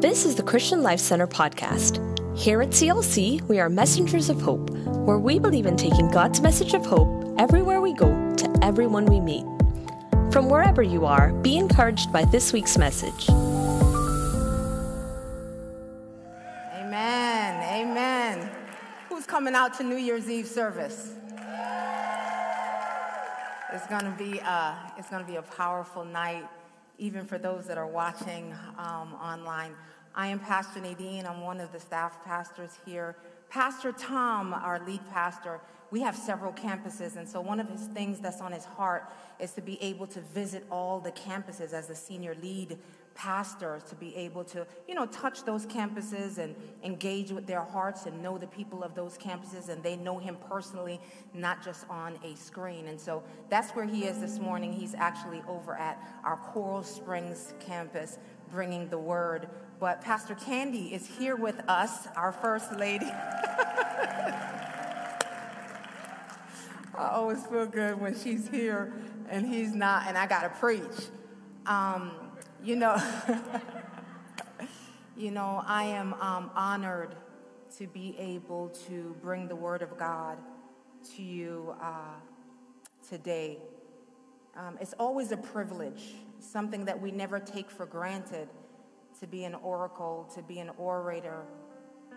This is the Christian Life Center podcast. Here at CLC, we are messengers of hope, where we believe in taking God's message of hope everywhere we go to everyone we meet. From wherever you are, be encouraged by this week's message. Amen. Amen. Who's coming out to New Year's Eve service? It's gonna be a, it's gonna be a powerful night, even for those that are watching um, online. I am Pastor Nadine. I'm one of the staff pastors here. Pastor Tom, our lead pastor, we have several campuses, and so one of his things that's on his heart is to be able to visit all the campuses as the senior lead pastors to be able to, you know, touch those campuses and engage with their hearts and know the people of those campuses and they know him personally, not just on a screen. And so that's where he is this morning. He's actually over at our Coral Springs campus bringing the word. But Pastor Candy is here with us, our first lady. I always feel good when she's here and he's not, and I got to preach. Um, you know, you know, I am um, honored to be able to bring the Word of God to you uh, today. Um, it's always a privilege, something that we never take for granted, to be an oracle, to be an orator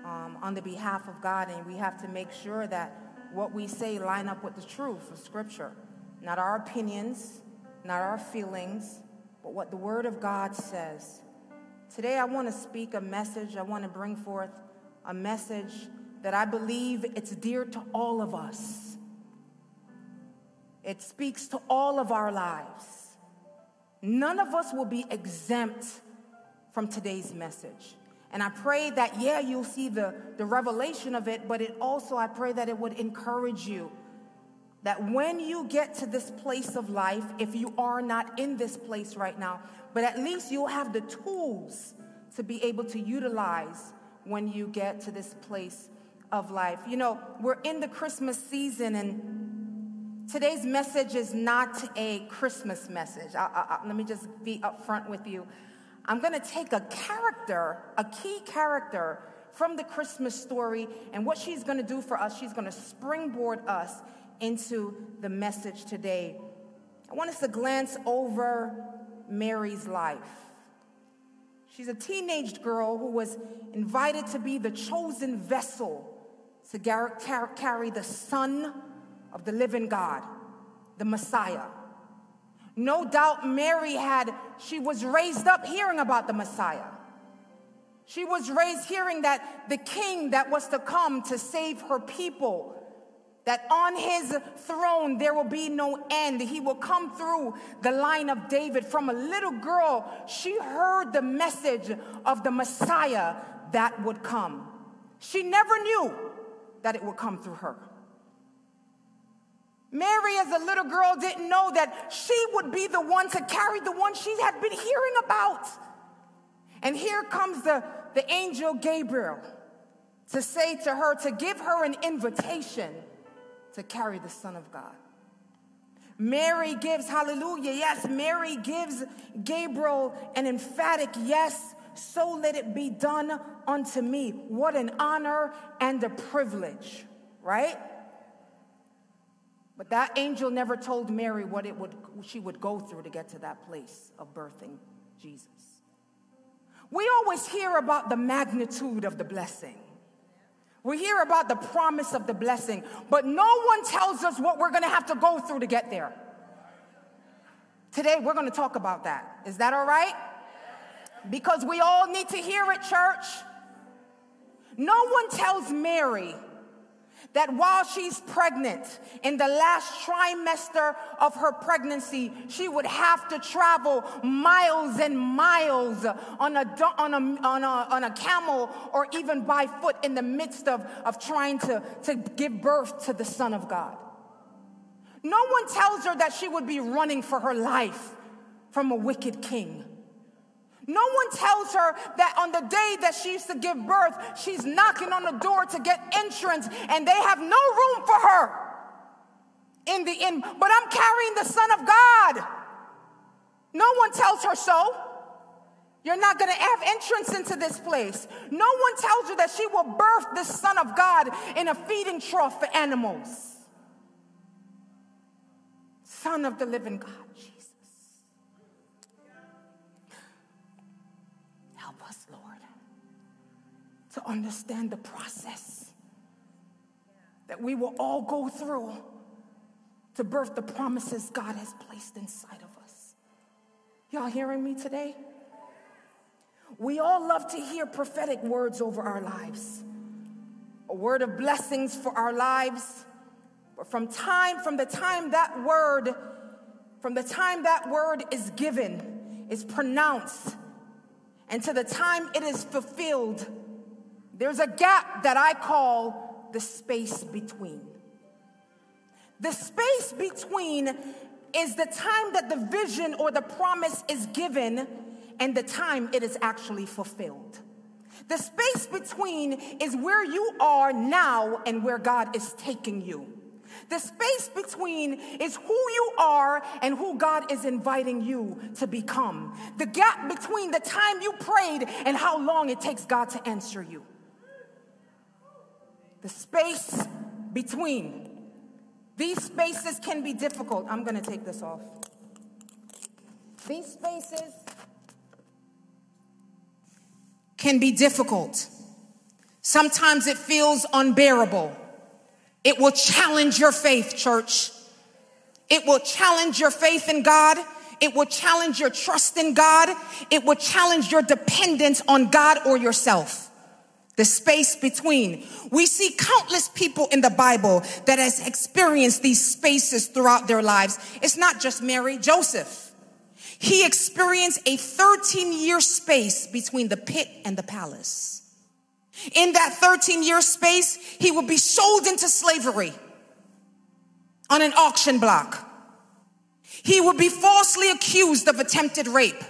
um, on the behalf of God, and we have to make sure that what we say line up with the truth of Scripture, not our opinions, not our feelings, but what the Word of God says. Today, I want to speak a message. I want to bring forth a message that I believe it's dear to all of us. It speaks to all of our lives. None of us will be exempt from today's message. And I pray that, yeah, you'll see the, the revelation of it, but it also, I pray that it would encourage you that when you get to this place of life, if you are not in this place right now, but at least you'll have the tools to be able to utilize when you get to this place of life. You know, we're in the Christmas season, and today's message is not a Christmas message. I, I, I, let me just be upfront with you. I'm going to take a character, a key character from the Christmas story, and what she's going to do for us, she's going to springboard us into the message today. I want us to glance over Mary's life. She's a teenage girl who was invited to be the chosen vessel to carry the Son of the living God, the Messiah. No doubt Mary had, she was raised up hearing about the Messiah. She was raised hearing that the king that was to come to save her people that on his throne there will be no end. He will come through the line of David. From a little girl, she heard the message of the Messiah that would come. She never knew that it would come through her. Mary, as a little girl, didn't know that she would be the one to carry the one she had been hearing about. And here comes the, the angel Gabriel to say to her, to give her an invitation to carry the Son of God. Mary gives, hallelujah, yes, Mary gives Gabriel an emphatic yes, so let it be done unto me. What an honor and a privilege, right? But that angel never told Mary what it would, she would go through to get to that place of birthing Jesus. We always hear about the magnitude of the blessing. We hear about the promise of the blessing, but no one tells us what we're going to have to go through to get there. Today, we're going to talk about that. Is that all right? Because we all need to hear it, church. No one tells Mary that while she's pregnant, in the last trimester of her pregnancy, she would have to travel miles and miles on a, on a, on a, on a camel or even by foot in the midst of, of trying to, to give birth to the Son of God. No one tells her that she would be running for her life from a wicked king. No one tells her that on the day that she used to give birth, she's knocking on the door to get entrance and they have no room for her in the inn. But I'm carrying the Son of God. No one tells her so. You're not going to have entrance into this place. No one tells you that she will birth the Son of God in a feeding trough for animals. Son of the living God, to understand the process that we will all go through to birth the promises God has placed inside of us. Y'all hearing me today? We all love to hear prophetic words over our lives, a word of blessings for our lives. But from time, from the time that word, from the time that word is given, is pronounced, and to the time it is fulfilled, there's a gap that I call the space between. The space between is the time that the vision or the promise is given and the time it is actually fulfilled. The space between is where you are now and where God is taking you. The space between is who you are and who God is inviting you to become. The gap between the time you prayed and how long it takes God to answer you. The space between. These spaces can be difficult. I'm going to take this off. These spaces can be difficult. Sometimes it feels unbearable. It will challenge your faith, church. It will challenge your faith in God. It will challenge your trust in God. It will challenge your dependence on God or yourself. The space between. We see countless people in the Bible that has experienced these spaces throughout their lives. It's not just Mary, Joseph. He experienced a 13 year space between the pit and the palace. In that 13 year space, he would be sold into slavery on an auction block. He would be falsely accused of attempted rape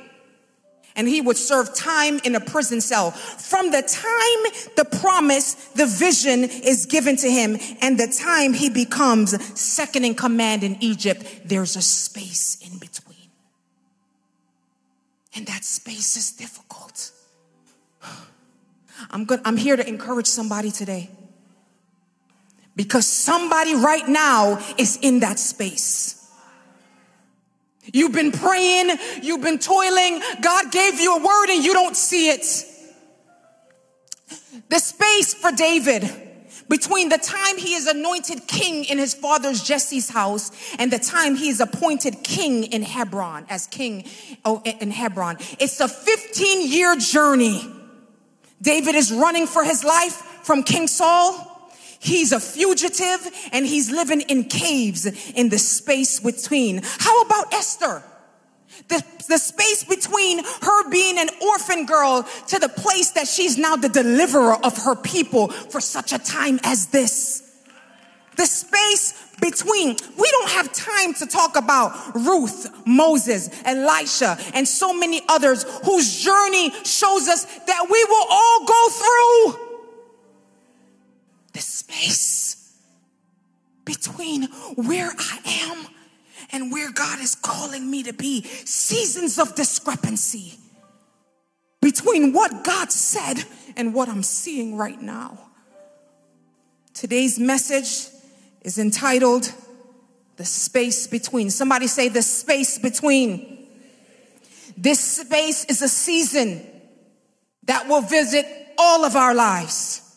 and he would serve time in a prison cell. From the time the promise, the vision is given to him and the time he becomes second in command in Egypt, there's a space in between. And that space is difficult. I'm good. I'm here to encourage somebody today. Because somebody right now is in that space. You've been praying, you've been toiling, God gave you a word and you don't see it. The space for David between the time he is anointed king in his father's Jesse's house and the time he is appointed king in Hebron as king oh, in Hebron. It's a 15 year journey. David is running for his life from King Saul. He's a fugitive and he's living in caves in the space between. How about Esther? The, the space between her being an orphan girl to the place that she's now the deliverer of her people for such a time as this. The space between. We don't have time to talk about Ruth, Moses, Elisha, and so many others whose journey shows us that we will all go through space between where I am and where God is calling me to be. Seasons of discrepancy between what God said and what I'm seeing right now. Today's message is entitled The Space Between. Somebody say, The Space Between. This space is a season that will visit all of our lives.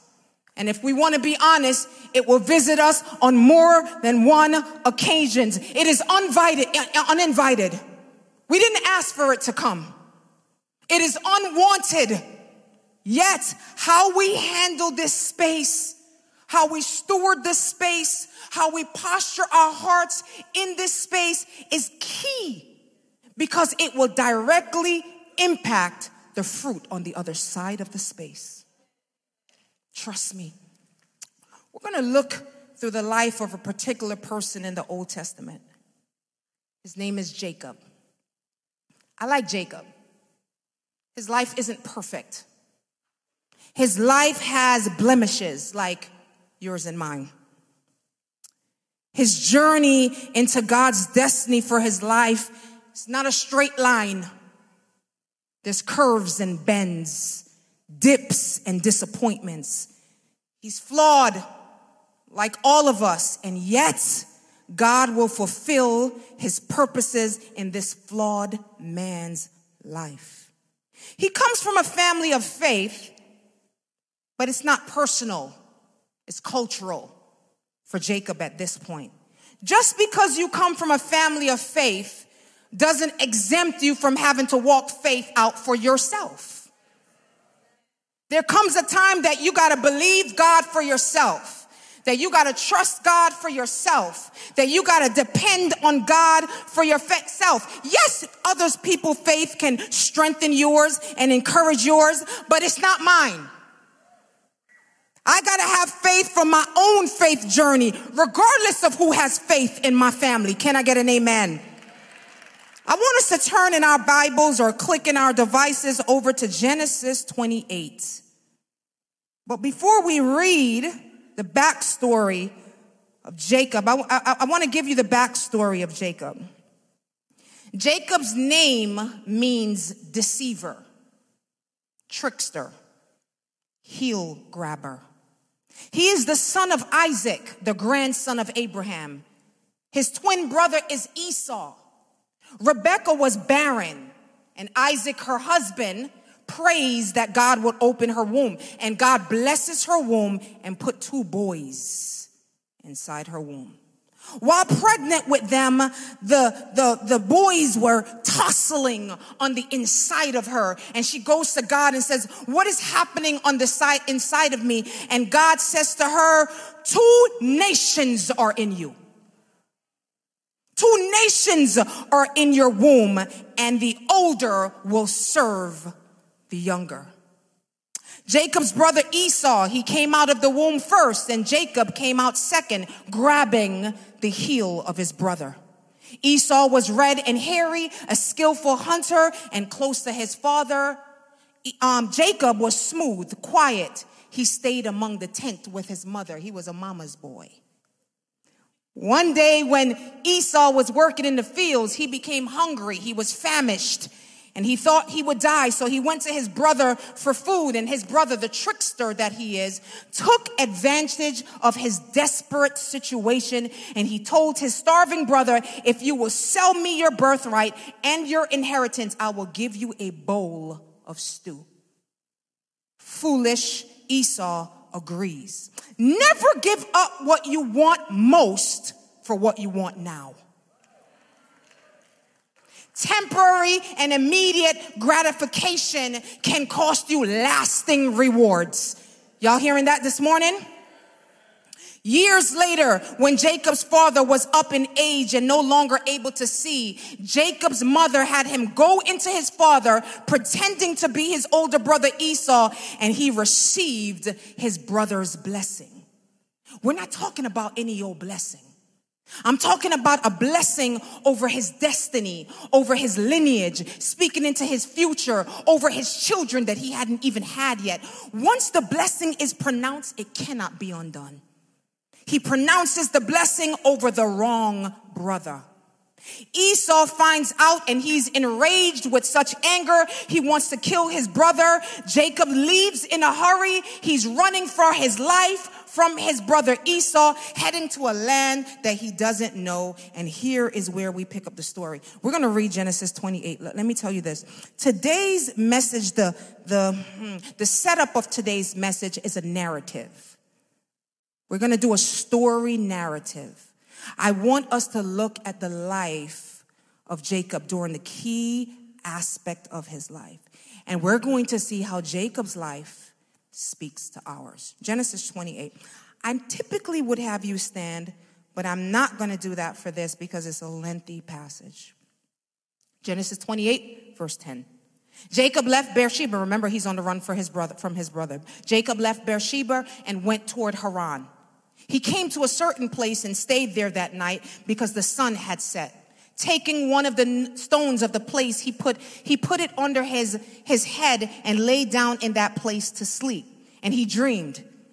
And if we want to be honest, it will visit us on more than one occasions. It is uninvited, uninvited. We didn't ask for it to come. It is unwanted. Yet, how we handle this space, how we steward this space, how we posture our hearts in this space is key because it will directly impact the fruit on the other side of the space. Trust me. We're going to look through the life of a particular person in the Old Testament. His name is Jacob. I like Jacob. His life isn't perfect. His life has blemishes like yours and mine. His journey into God's destiny for his life is not a straight line. There's curves and bends, dips and disappointments. He's flawed like all of us, and yet God will fulfill his purposes in this flawed man's life. He comes from a family of faith, but it's not personal, it's cultural for Jacob at this point. Just because you come from a family of faith doesn't exempt you from having to walk faith out for yourself. There comes a time that you got to believe God for yourself that you got to trust God for yourself, that you got to depend on God for yourself. Yes, others people faith can strengthen yours and encourage yours, but it's not mine. I got to have faith from my own faith journey, regardless of who has faith in my family. Can I get an amen? I want us to turn in our Bibles or click in our devices over to Genesis 28. But before we read the backstory of Jacob, I, I, I want to give you the backstory of Jacob. Jacob's name means deceiver, trickster, heel grabber. He is the son of Isaac, the grandson of Abraham. His twin brother is Esau. Rebecca was barren, and Isaac, her husband, prays that God would open her womb. And God blesses her womb and put two boys inside her womb. While pregnant with them, the, the, the boys were tussling on the inside of her. And she goes to God and says, what is happening on the side inside of me? And God says to her, two nations are in you. Two nations are in your womb and the older will serve the younger. Jacob's brother Esau, he came out of the womb first and Jacob came out second, grabbing the heel of his brother. Esau was red and hairy, a skillful hunter and close to his father. Um, Jacob was smooth, quiet. He stayed among the tent with his mother. He was a mama's boy. One day when Esau was working in the fields, he became hungry. He was famished and he thought he would die. So he went to his brother for food and his brother, the trickster that he is, took advantage of his desperate situation. And he told his starving brother, if you will sell me your birthright and your inheritance, I will give you a bowl of stew. Foolish Esau agrees. Never give up what you want most for what you want now. Temporary and immediate gratification can cost you lasting rewards. Y'all hearing that this morning? Years later, when Jacob's father was up in age and no longer able to see, Jacob's mother had him go into his father, pretending to be his older brother Esau, and he received his brother's blessing. We're not talking about any old blessing. I'm talking about a blessing over his destiny, over his lineage, speaking into his future, over his children that he hadn't even had yet. Once the blessing is pronounced, it cannot be undone. He pronounces the blessing over the wrong brother. Esau finds out and he's enraged with such anger. He wants to kill his brother. Jacob leaves in a hurry. He's running for his life from his brother Esau, heading to a land that he doesn't know. And here is where we pick up the story. We're going to read Genesis 28. Let, me tell you this. Today's message, the, the, hmm, the setup of today's message is a narrative. We're going to do a story narrative. I want us to look at the life of Jacob during the key aspect of his life. And we're going to see how Jacob's life speaks to ours. Genesis 28. I typically would have you stand, but I'm not going to do that for this because it's a lengthy passage. Genesis 28, verse 10. Jacob left Beersheba. Remember, he's on the run for his brother, from his brother. Jacob left Beersheba and went toward Haran. He came to a certain place and stayed there that night because the sun had set. Taking one of the stones of the place, he put, he put it under his, his head and lay down in that place to sleep. And he dreamed.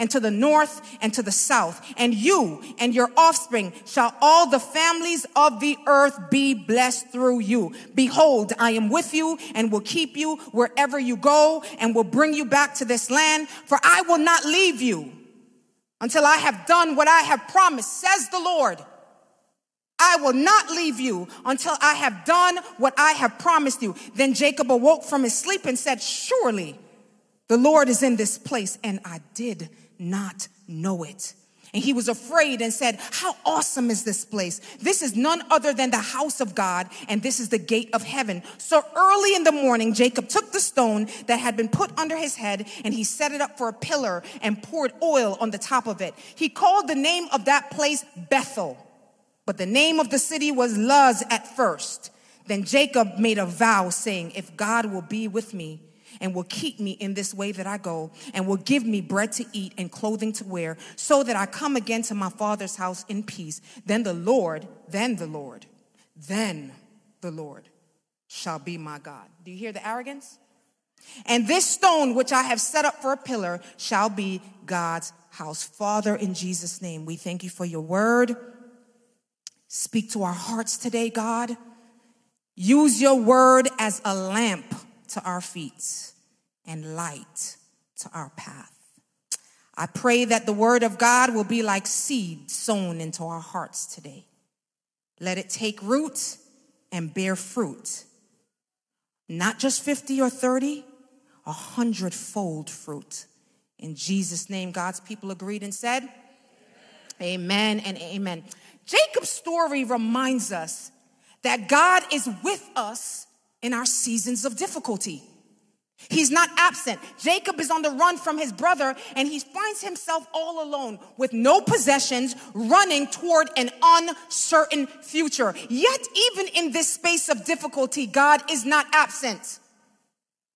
and to the north and to the south. And you and your offspring shall all the families of the earth be blessed through you. Behold, I am with you and will keep you wherever you go and will bring you back to this land, for I will not leave you until I have done what I have promised, says the Lord. I will not leave you until I have done what I have promised you. Then Jacob awoke from his sleep and said, Surely the Lord is in this place. And I did not know it. And he was afraid and said, How awesome is this place? This is none other than the house of God, and this is the gate of heaven. So early in the morning, Jacob took the stone that had been put under his head, and he set it up for a pillar and poured oil on the top of it. He called the name of that place Bethel, but the name of the city was Luz at first. Then Jacob made a vow, saying, If God will be with me, and will keep me in this way that I go, and will give me bread to eat and clothing to wear, so that I come again to my father's house in peace. Then the Lord, then the Lord, then the Lord shall be my God. Do you hear the arrogance? And this stone which I have set up for a pillar shall be God's house. Father, in Jesus' name, we thank you for your word. Speak to our hearts today, God. Use your word as a lamp to our feet and light to our path. I pray that the word of God will be like seed sown into our hearts today. Let it take root and bear fruit. Not just 50 or 30, a hundredfold fruit. In Jesus' name, God's people agreed and said, Amen, amen and amen. Jacob's story reminds us that God is with us in our seasons of difficulty. He's not absent. Jacob is on the run from his brother and he finds himself all alone with no possessions, running toward an uncertain future. Yet, even in this space of difficulty, God is not absent.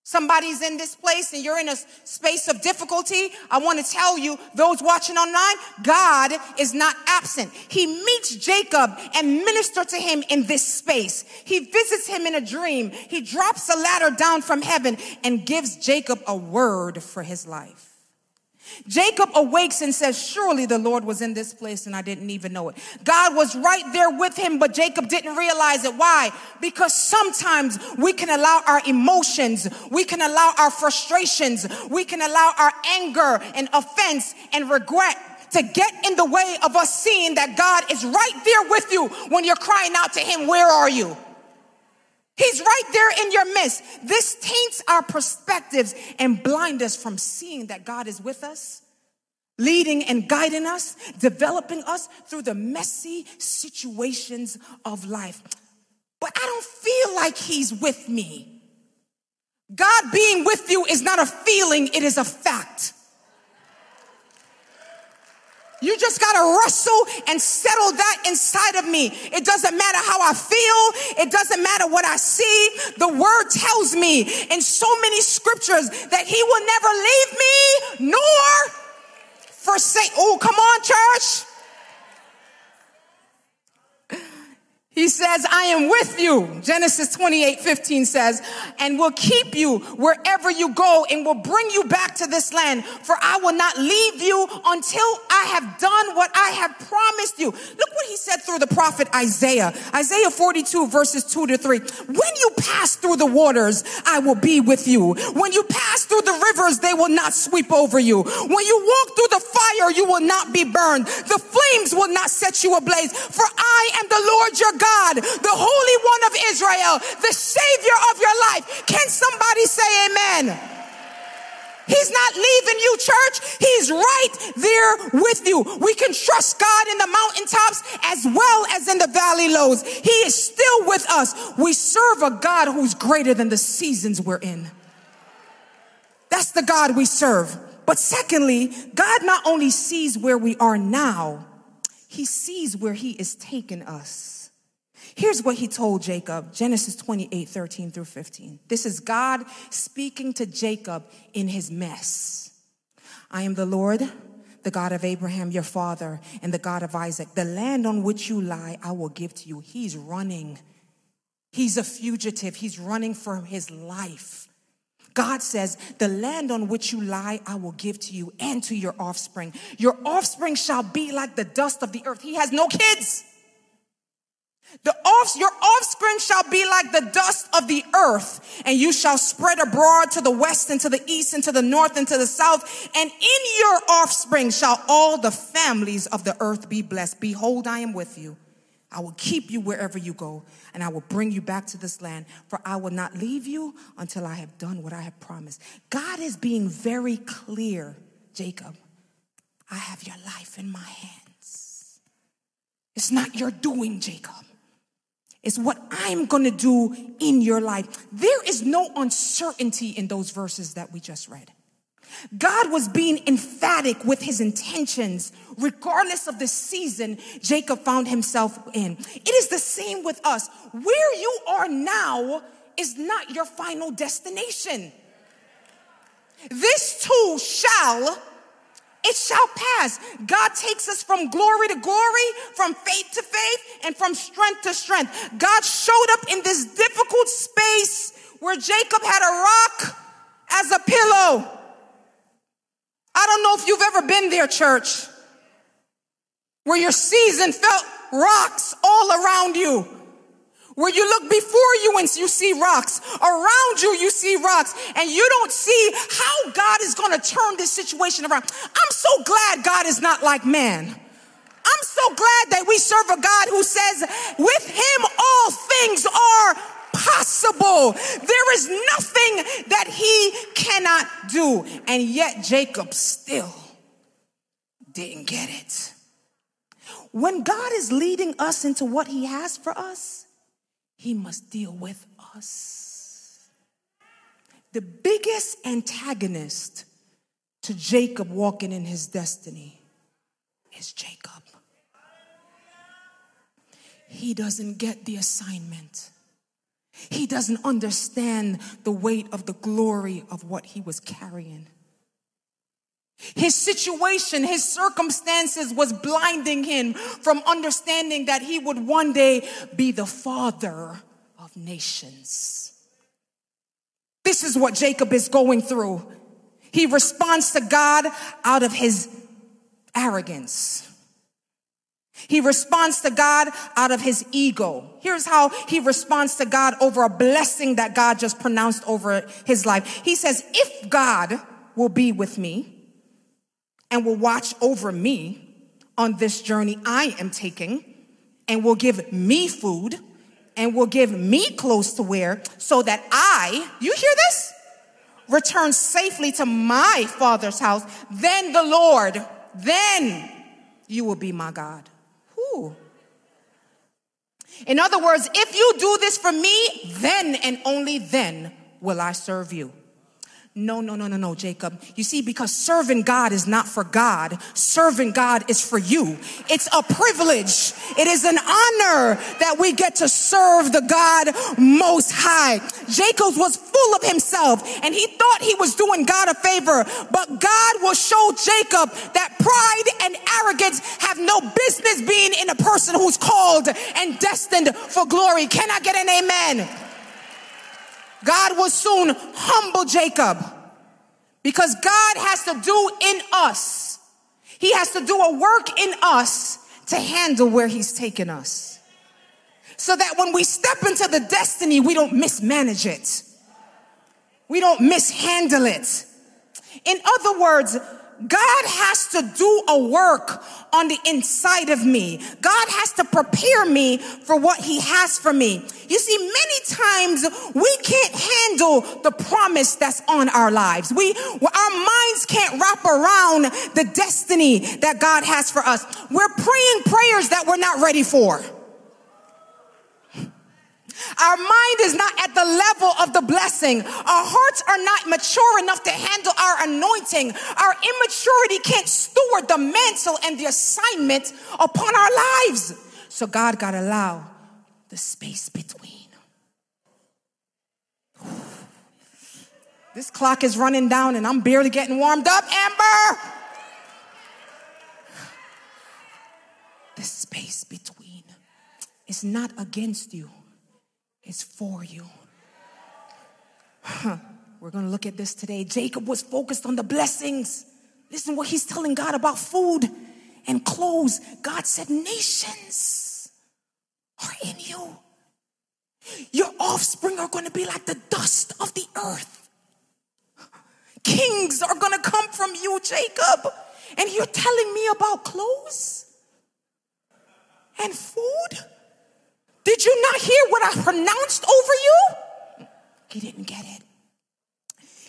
Somebody's in this place and you're in a space of difficulty. I want to tell you, those watching online, God is not absent. He meets Jacob and ministers to him in this space. He visits him in a dream. He drops a ladder down from heaven and gives Jacob a word for his life. Jacob awakes and says, Surely the Lord was in this place and I didn't even know it. God was right there with him, but Jacob didn't realize it. Why? Because sometimes we can allow our emotions, we can allow our frustrations, we can allow our anger and offense and regret to get in the way of us seeing that God is right there with you when you're crying out to him, Where are you? He's right there in your midst. This taints our perspectives and blind us from seeing that God is with us, leading and guiding us, developing us through the messy situations of life. But I don't feel like He's with me. God being with you is not a feeling, it is a fact. You just got to wrestle and settle that inside of me. It doesn't matter how I feel. It doesn't matter what I see. The word tells me in so many scriptures that he will never leave me nor forsake. Oh, come on, church. He says, I am with you. Genesis 28, 15 says, and will keep you wherever you go and will bring you back to this land. For I will not leave you until I have done what I have promised you. Look what he said through the prophet Isaiah. Isaiah 42 verses 2 to 3. When you pass through the waters, I will be with you. When you pass through the rivers, they will not sweep over you. When you walk through the fire, you will not be burned. The flames will not set you ablaze. For I am the Lord your God God, the Holy One of Israel, the Savior of your life. Can somebody say amen? He's not leaving you, church. He's right there with you. We can trust God in the mountaintops as well as in the valley lows. He is still with us. We serve a God who's greater than the seasons we're in. That's the God we serve. But secondly, God not only sees where we are now, he sees where he is taking us. Here's what he told Jacob Genesis 28 13 through 15. This is God speaking to Jacob in his mess. I am the Lord, the God of Abraham, your father, and the God of Isaac. The land on which you lie, I will give to you. He's running. He's a fugitive. He's running for his life. God says, The land on which you lie, I will give to you and to your offspring. Your offspring shall be like the dust of the earth. He has no kids. The off, your offspring shall be like the dust of the earth, and you shall spread abroad to the west and to the east and to the north and to the south. And in your offspring shall all the families of the earth be blessed. Behold, I am with you. I will keep you wherever you go, and I will bring you back to this land, for I will not leave you until I have done what I have promised. God is being very clear, Jacob. I have your life in my hands. It's not your doing, Jacob. It's what I'm going to do in your life. There is no uncertainty in those verses that we just read. God was being emphatic with his intentions, regardless of the season Jacob found himself in. It is the same with us. Where you are now is not your final destination. This too shall it shall pass. God takes us from glory to glory, from faith to faith, and from strength to strength. God showed up in this difficult space where Jacob had a rock as a pillow. I don't know if you've ever been there, church, where your season felt rocks all around you. Where you look before you and you see rocks. Around you, you see rocks. And you don't see how God is going to turn this situation around. I'm so glad God is not like man. I'm so glad that we serve a God who says, with him all things are possible. There is nothing that he cannot do. And yet Jacob still didn't get it. When God is leading us into what he has for us, he must deal with us. The biggest antagonist to Jacob walking in his destiny is Jacob. He doesn't get the assignment. He doesn't understand the weight of the glory of what he was carrying. His situation, his circumstances was blinding him from understanding that he would one day be the father of nations. This is what Jacob is going through. He responds to God out of his arrogance. He responds to God out of his ego. Here's how he responds to God over a blessing that God just pronounced over his life. He says, if God will be with me, and will watch over me on this journey I am taking and will give me food and will give me clothes to wear so that I, you hear this? Return safely to my father's house. Then the Lord, then you will be my God. Whew. In other words, if you do this for me, then and only then will I serve you. No, no, no, no, no, Jacob. You see, because serving God is not for God. Serving God is for you. It's a privilege. It is an honor that we get to serve the God most high. Jacob was full of himself and he thought he was doing God a favor, but God will show Jacob that pride and arrogance have no business being in a person who's called and destined for glory. Can I get an amen? God will soon humble Jacob because God has to do in us. He has to do a work in us to handle where he's taken us. So that when we step into the destiny, we don't mismanage it. We don't mishandle it. In other words, God has to do a work on the inside of me. God has to prepare me for what he has for me. You see, many times we can't handle the promise that's on our lives. We, our minds can't wrap around the destiny that God has for us. We're praying prayers that we're not ready for. Our mind is not at the level of the blessing. Our hearts are not mature enough to handle our anointing. Our immaturity can't steward the mantle and the assignment upon our lives. So God got to allow the space between. This clock is running down and I'm barely getting warmed up, Amber. The space between is not against you is for you. Huh. We're going to look at this today. Jacob was focused on the blessings. Listen what he's telling God about food and clothes. God said, Nations are in you. Your offspring are going to be like the dust of the earth. Kings are going to come from you, Jacob. And you're telling me about clothes and food? Did you not hear what I pronounced over you? He didn't get it.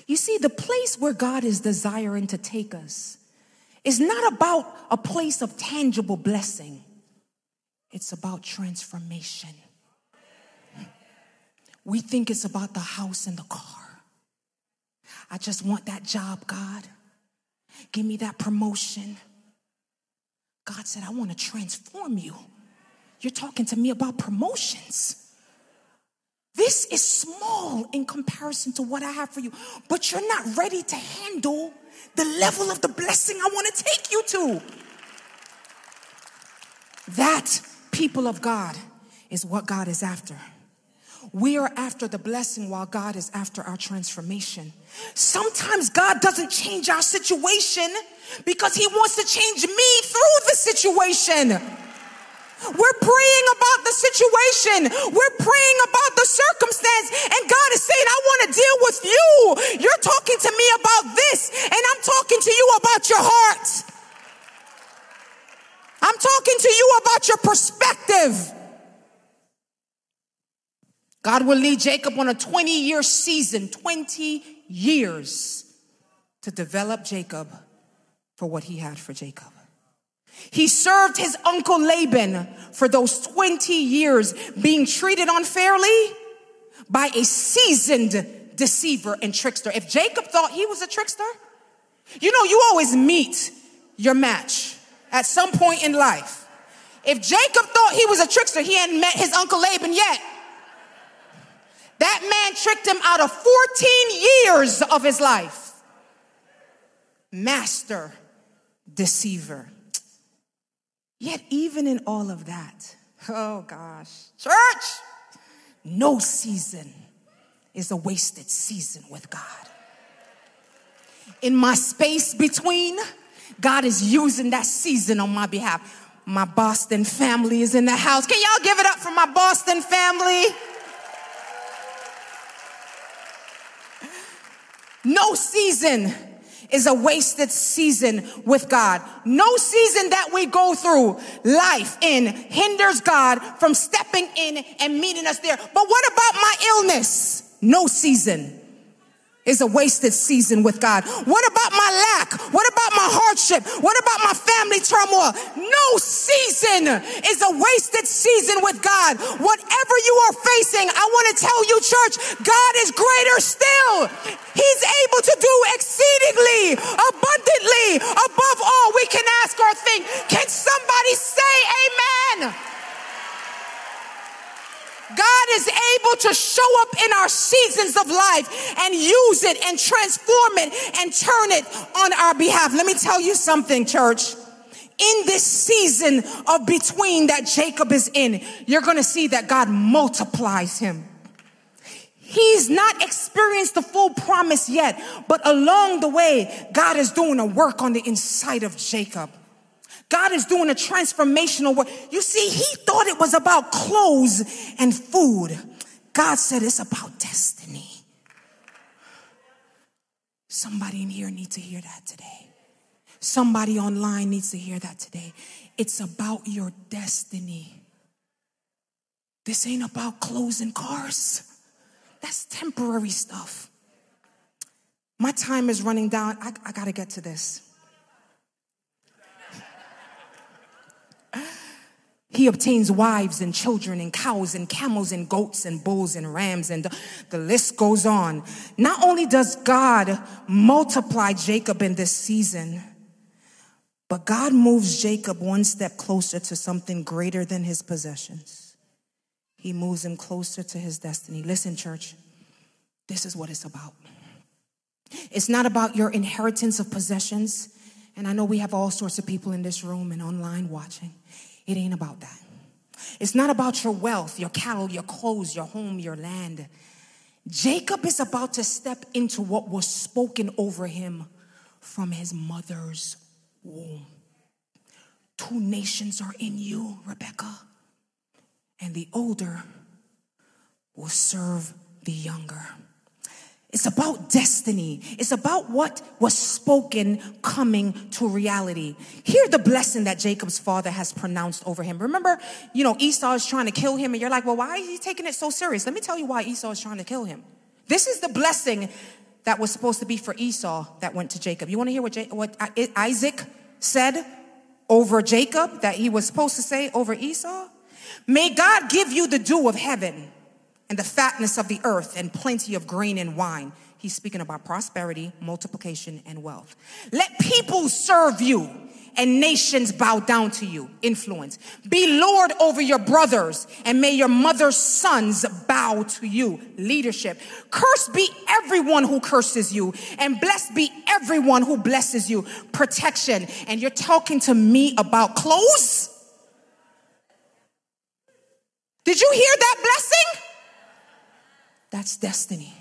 You see, the place where God is desiring to take us is not about a place of tangible blessing, it's about transformation. We think it's about the house and the car. I just want that job, God. Give me that promotion. God said, I want to transform you. You're talking to me about promotions. This is small in comparison to what I have for you, but you're not ready to handle the level of the blessing I want to take you to. That, people of God, is what God is after. We are after the blessing while God is after our transformation. Sometimes God doesn't change our situation because He wants to change me through the situation. We're praying about the situation. We're praying about the circumstance. And God is saying, I want to deal with you. You're talking to me about this, and I'm talking to you about your heart. I'm talking to you about your perspective. God will lead Jacob on a 20 year season, 20 years to develop Jacob for what he had for Jacob. He served his uncle Laban for those 20 years being treated unfairly by a seasoned deceiver and trickster. If Jacob thought he was a trickster, you know, you always meet your match at some point in life. If Jacob thought he was a trickster, he hadn't met his uncle Laban yet. That man tricked him out of 14 years of his life. Master deceiver. Yet, even in all of that, oh gosh, church, no season is a wasted season with God. In my space between, God is using that season on my behalf. My Boston family is in the house. Can y'all give it up for my Boston family? No season is a wasted season with God. No season that we go through life in hinders God from stepping in and meeting us there. But what about my illness? No season is a wasted season with God. What about my lack? What about my hardship? What about my family turmoil? No season is a wasted season with God. Whatever you are facing, I want to tell you, church, God is greater still. He's able to do exceedingly, abundantly, above all we can ask or think. Can somebody say amen? God is able to show up in our seasons of life and use it and transform it and turn it on our behalf. Let me tell you something, church. In this season of between that Jacob is in, you're going to see that God multiplies him. He's not experienced the full promise yet, but along the way, God is doing a work on the inside of Jacob. God is doing a transformational work. You see, he thought it was about clothes and food. God said it's about destiny. Somebody in here needs to hear that today. Somebody online needs to hear that today. It's about your destiny. This ain't about clothes and cars. That's temporary stuff. My time is running down. I, I got to get to this. He obtains wives and children and cows and camels and goats and bulls and rams and the list goes on. Not only does God multiply Jacob in this season, but God moves Jacob one step closer to something greater than his possessions. He moves him closer to his destiny. Listen, church, this is what it's about. It's not about your inheritance of possessions. And I know we have all sorts of people in this room and online watching. It ain't about that. It's not about your wealth, your cattle, your clothes, your home, your land. Jacob is about to step into what was spoken over him from his mother's womb. Two nations are in you, Rebecca, and the older will serve the younger. It's about destiny. It's about what was spoken coming to reality. Hear the blessing that Jacob's father has pronounced over him. Remember, you know, Esau is trying to kill him, and you're like, well, why is he taking it so serious? Let me tell you why Esau is trying to kill him. This is the blessing that was supposed to be for Esau that went to Jacob. You want to hear what, J- what Isaac said over Jacob that he was supposed to say over Esau? May God give you the dew of heaven and the fatness of the earth and plenty of grain and wine. He's speaking about prosperity, multiplication, and wealth. Let people serve you and nations bow down to you. Influence. Be Lord over your brothers and may your mother's sons bow to you. Leadership. Curse be everyone who curses you and blessed be everyone who blesses you. Protection. And you're talking to me about clothes? Did you hear that blessing? That's destiny.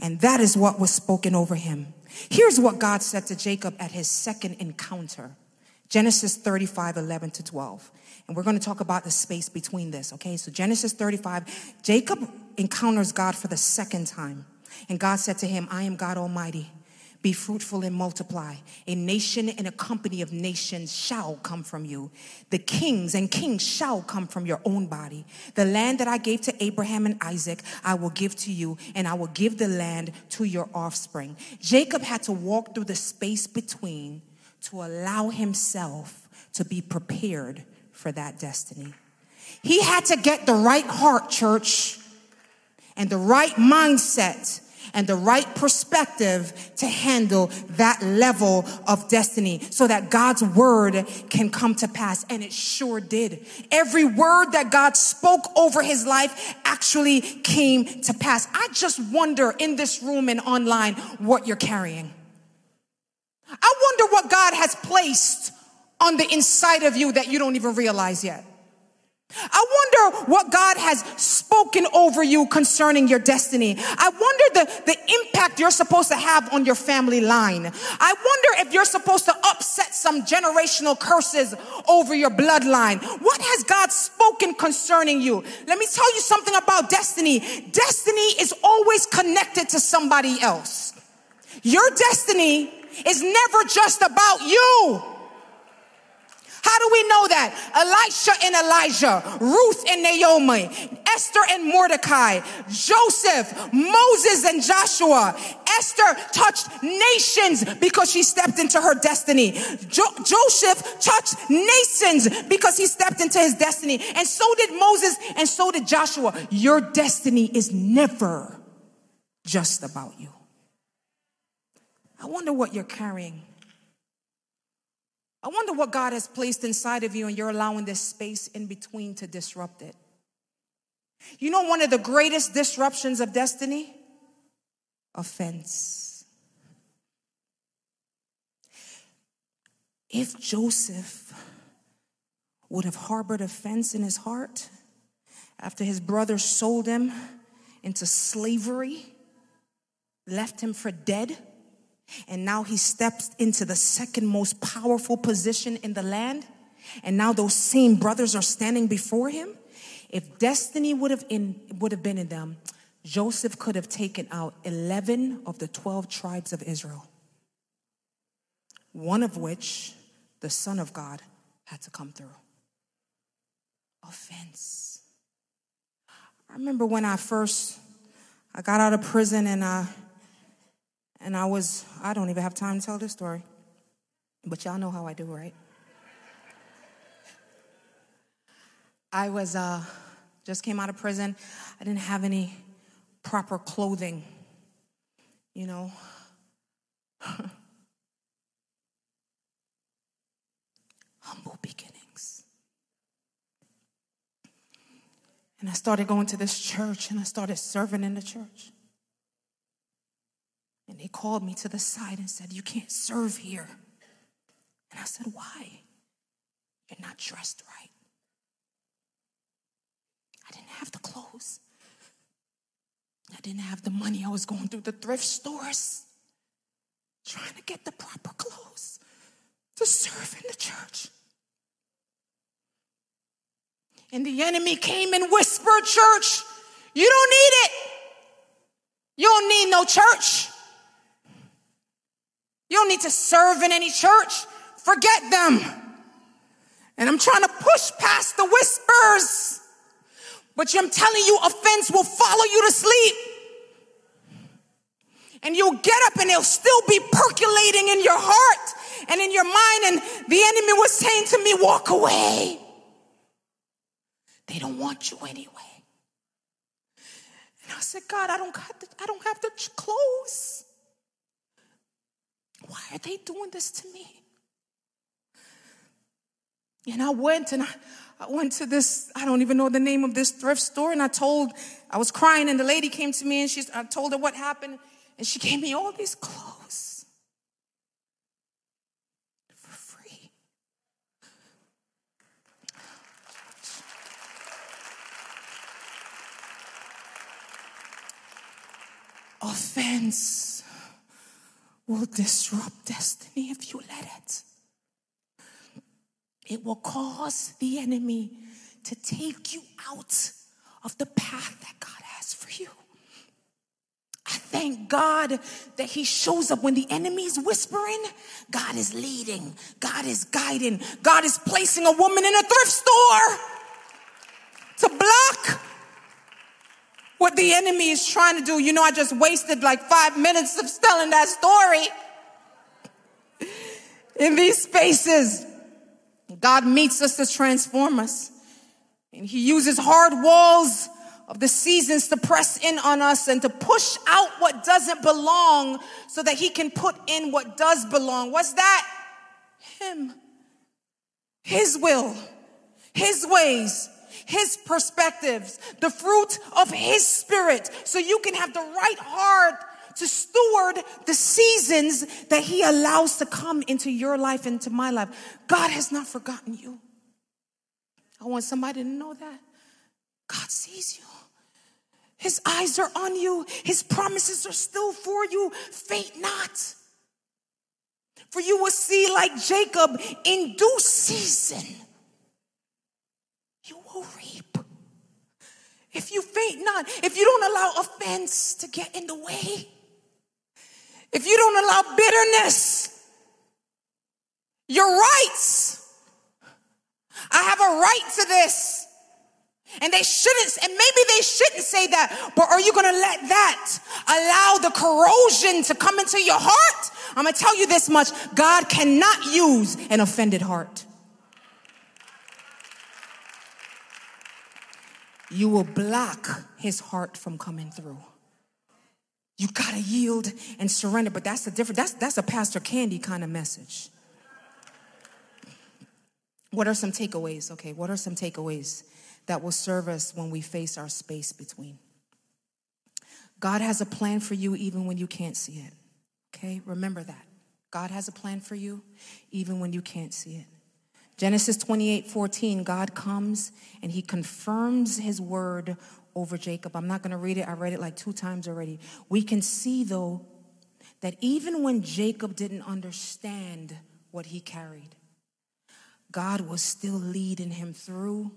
And that is what was spoken over him. Here's what God said to Jacob at his second encounter Genesis 35, 11 to 12. And we're going to talk about the space between this, okay? So, Genesis 35, Jacob encounters God for the second time. And God said to him, I am God Almighty. Be fruitful and multiply. A nation and a company of nations shall come from you. The kings and kings shall come from your own body. The land that I gave to Abraham and Isaac, I will give to you, and I will give the land to your offspring. Jacob had to walk through the space between to allow himself to be prepared for that destiny. He had to get the right heart, church, and the right mindset and the right perspective to handle that level of destiny so that God's word can come to pass. And it sure did. Every word that God spoke over his life actually came to pass. I just wonder in this room and online what you're carrying. I wonder what God has placed on the inside of you that you don't even realize yet. I wonder what God has spoken over you concerning your destiny. I wonder the, the impact you're supposed to have on your family line. I wonder if you're supposed to upset some generational curses over your bloodline. What has God spoken concerning you? Let me tell you something about destiny. Destiny is always connected to somebody else. Your destiny is never just about you. How do we know that? Elisha and Elijah, Ruth and Naomi, Esther and Mordecai, Joseph, Moses and Joshua. Esther touched nations because she stepped into her destiny. Jo- Joseph touched nations because he stepped into his destiny. And so did Moses and so did Joshua. Your destiny is never just about you. I wonder what you're carrying. I wonder what God has placed inside of you and you're allowing this space in between to disrupt it. You know, one of the greatest disruptions of destiny? Offense. If Joseph would have harbored offense in his heart after his brother sold him into slavery, left him for dead, and now he steps into the second most powerful position in the land. And now those same brothers are standing before him. If destiny would have, in, would have been in them, Joseph could have taken out 11 of the 12 tribes of Israel, one of which the Son of God had to come through. Offense. I remember when I first I got out of prison and I and I was, I don't even have time to tell this story, but y'all know how I do, right? I was uh, just came out of prison. I didn't have any proper clothing, you know. Humble beginnings. And I started going to this church and I started serving in the church. And they called me to the side and said, You can't serve here. And I said, Why? You're not dressed right. I didn't have the clothes. I didn't have the money. I was going through the thrift stores trying to get the proper clothes to serve in the church. And the enemy came and whispered, Church, you don't need it. You don't need no church. You don't need to serve in any church. Forget them. And I'm trying to push past the whispers. But I'm telling you, offense will follow you to sleep. And you'll get up and it'll still be percolating in your heart and in your mind. And the enemy was saying to me, walk away. They don't want you anyway. And I said, God, I don't got the, I don't have the clothes. Why are they doing this to me? And I went and I, I went to this, I don't even know the name of this thrift store, and I told, I was crying, and the lady came to me and she, I told her what happened, and she gave me all these clothes for free. Offense will disrupt destiny if you let it. It will cause the enemy to take you out of the path that God has for you. I thank God that He shows up when the enemy is whispering. God is leading, God is guiding, God is placing a woman in a thrift store to block what the enemy is trying to do. You know, I just wasted like five minutes of telling that story in these spaces. God meets us to transform us. And he uses hard walls of the seasons to press in on us and to push out what doesn't belong so that he can put in what does belong. What's that? Him. His will, his ways, his perspectives, the fruit of his spirit, so you can have the right heart to steward the seasons that He allows to come into your life, into my life. God has not forgotten you. I want somebody to know that. God sees you. His eyes are on you. His promises are still for you. Faint not. For you will see, like Jacob, in due season, you will reap. If you faint not, if you don't allow offense to get in the way, if you don't allow bitterness, your rights, I have a right to this. And they shouldn't, and maybe they shouldn't say that, but are you gonna let that allow the corrosion to come into your heart? I'm gonna tell you this much God cannot use an offended heart. You will block his heart from coming through. You gotta yield and surrender, but that's a different, that's, that's a Pastor Candy kind of message. What are some takeaways? Okay, what are some takeaways that will serve us when we face our space between? God has a plan for you even when you can't see it. Okay, remember that. God has a plan for you even when you can't see it. Genesis 28 14, God comes and he confirms his word over Jacob. I'm not going to read it. I read it like two times already. We can see, though, that even when Jacob didn't understand what he carried, God was still leading him through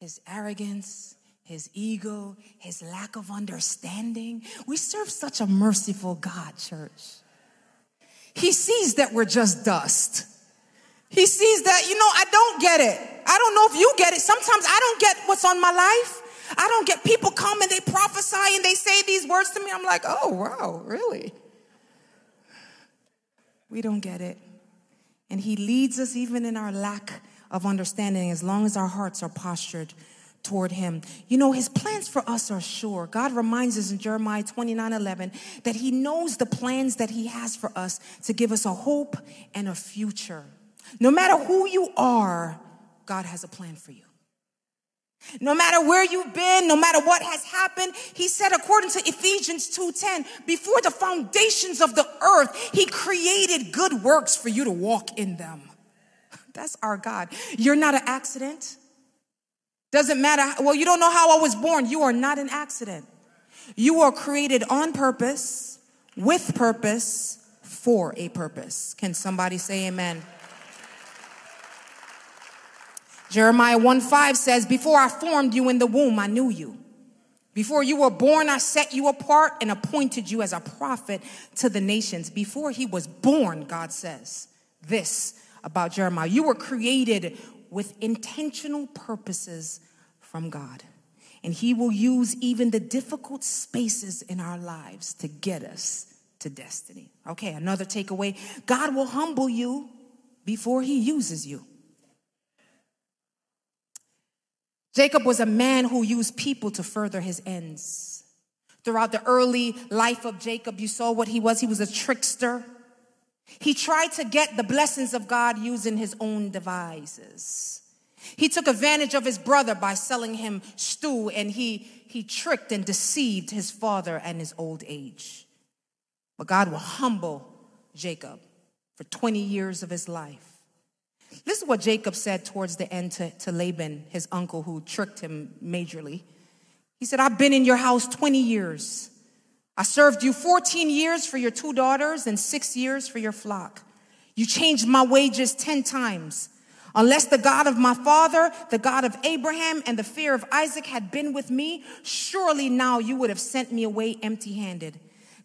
his arrogance, his ego, his lack of understanding. We serve such a merciful God, church. He sees that we're just dust. He sees that, you know, I don't get it. I don't know if you get it. Sometimes I don't get what's on my life. I don't get people come and they prophesy and they say these words to me. I'm like, oh, wow, really? We don't get it. And He leads us even in our lack of understanding as long as our hearts are postured toward him. You know, his plans for us are sure. God reminds us in Jeremiah 29 11 that he knows the plans that he has for us to give us a hope and a future. No matter who you are, God has a plan for you. No matter where you've been, no matter what has happened, he said according to Ephesians 2:10, before the foundations of the earth, he created good works for you to walk in them. That's our God. You're not an accident. Doesn't matter. Well, you don't know how I was born. You are not an accident. You are created on purpose, with purpose, for a purpose. Can somebody say amen? Jeremiah 1 5 says, Before I formed you in the womb, I knew you. Before you were born, I set you apart and appointed you as a prophet to the nations. Before he was born, God says this about Jeremiah. You were created with intentional purposes from God. And he will use even the difficult spaces in our lives to get us to destiny. Okay, another takeaway God will humble you before he uses you. Jacob was a man who used people to further his ends. Throughout the early life of Jacob, you saw what he was. He was a trickster. He tried to get the blessings of God using his own devices. He took advantage of his brother by selling him stew, and he, he tricked and deceived his father and his old age. But God will humble Jacob for 20 years of his life. This is what Jacob said towards the end to, to Laban, his uncle, who tricked him majorly. He said, I've been in your house 20 years. I served you 14 years for your two daughters and six years for your flock. You changed my wages 10 times. Unless the God of my father, the God of Abraham, and the fear of Isaac had been with me, surely now you would have sent me away empty handed.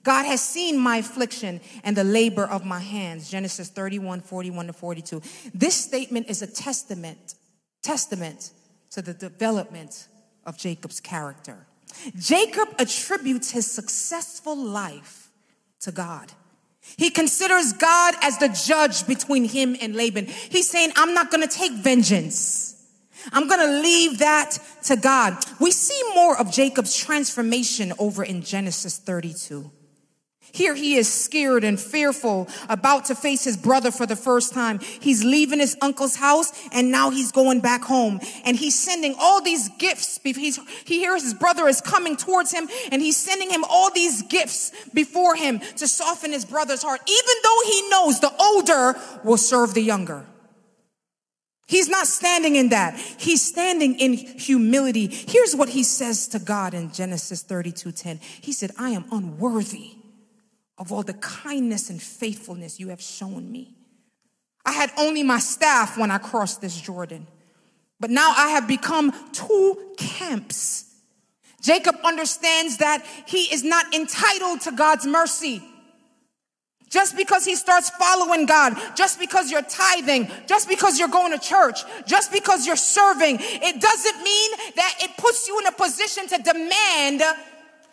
God has seen my affliction and the labor of my hands. Genesis 31, 41 to 42. This statement is a testament, testament to the development of Jacob's character. Jacob attributes his successful life to God. He considers God as the judge between him and Laban. He's saying, I'm not going to take vengeance. I'm going to leave that to God. We see more of Jacob's transformation over in Genesis 32. Here he is scared and fearful, about to face his brother for the first time. He's leaving his uncle's house and now he's going back home. And he's sending all these gifts. He's, he hears his brother is coming towards him and he's sending him all these gifts before him to soften his brother's heart, even though he knows the older will serve the younger. He's not standing in that. He's standing in humility. Here's what he says to God in Genesis 32 10. He said, I am unworthy of all the kindness and faithfulness you have shown me. I had only my staff when I crossed this Jordan, but now I have become two camps. Jacob understands that he is not entitled to God's mercy. Just because he starts following God, just because you're tithing, just because you're going to church, just because you're serving, it doesn't mean that it puts you in a position to demand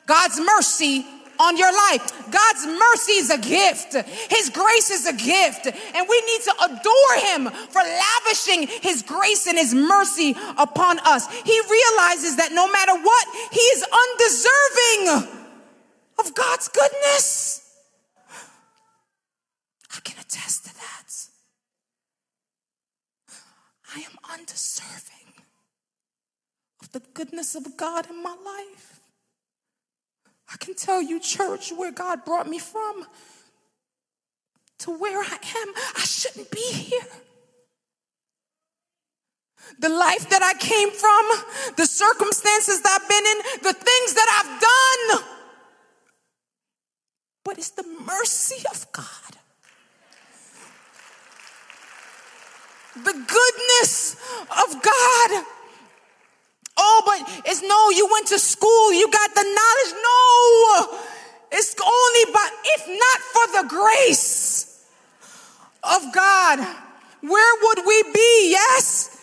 God's mercy on your life. God's mercy is a gift. His grace is a gift. And we need to adore him for lavishing his grace and his mercy upon us. He realizes that no matter what, he is undeserving of God's goodness. I can attest to that. I am undeserving of the goodness of God in my life. I can tell you, church, where God brought me from to where I am. I shouldn't be here. The life that I came from, the circumstances that I've been in, the things that I've done. But it's the mercy of God. The goodness of God Oh, but it's no, you went to school, you got the knowledge. No, it's only by, if not for the grace of God, where would we be? Yes,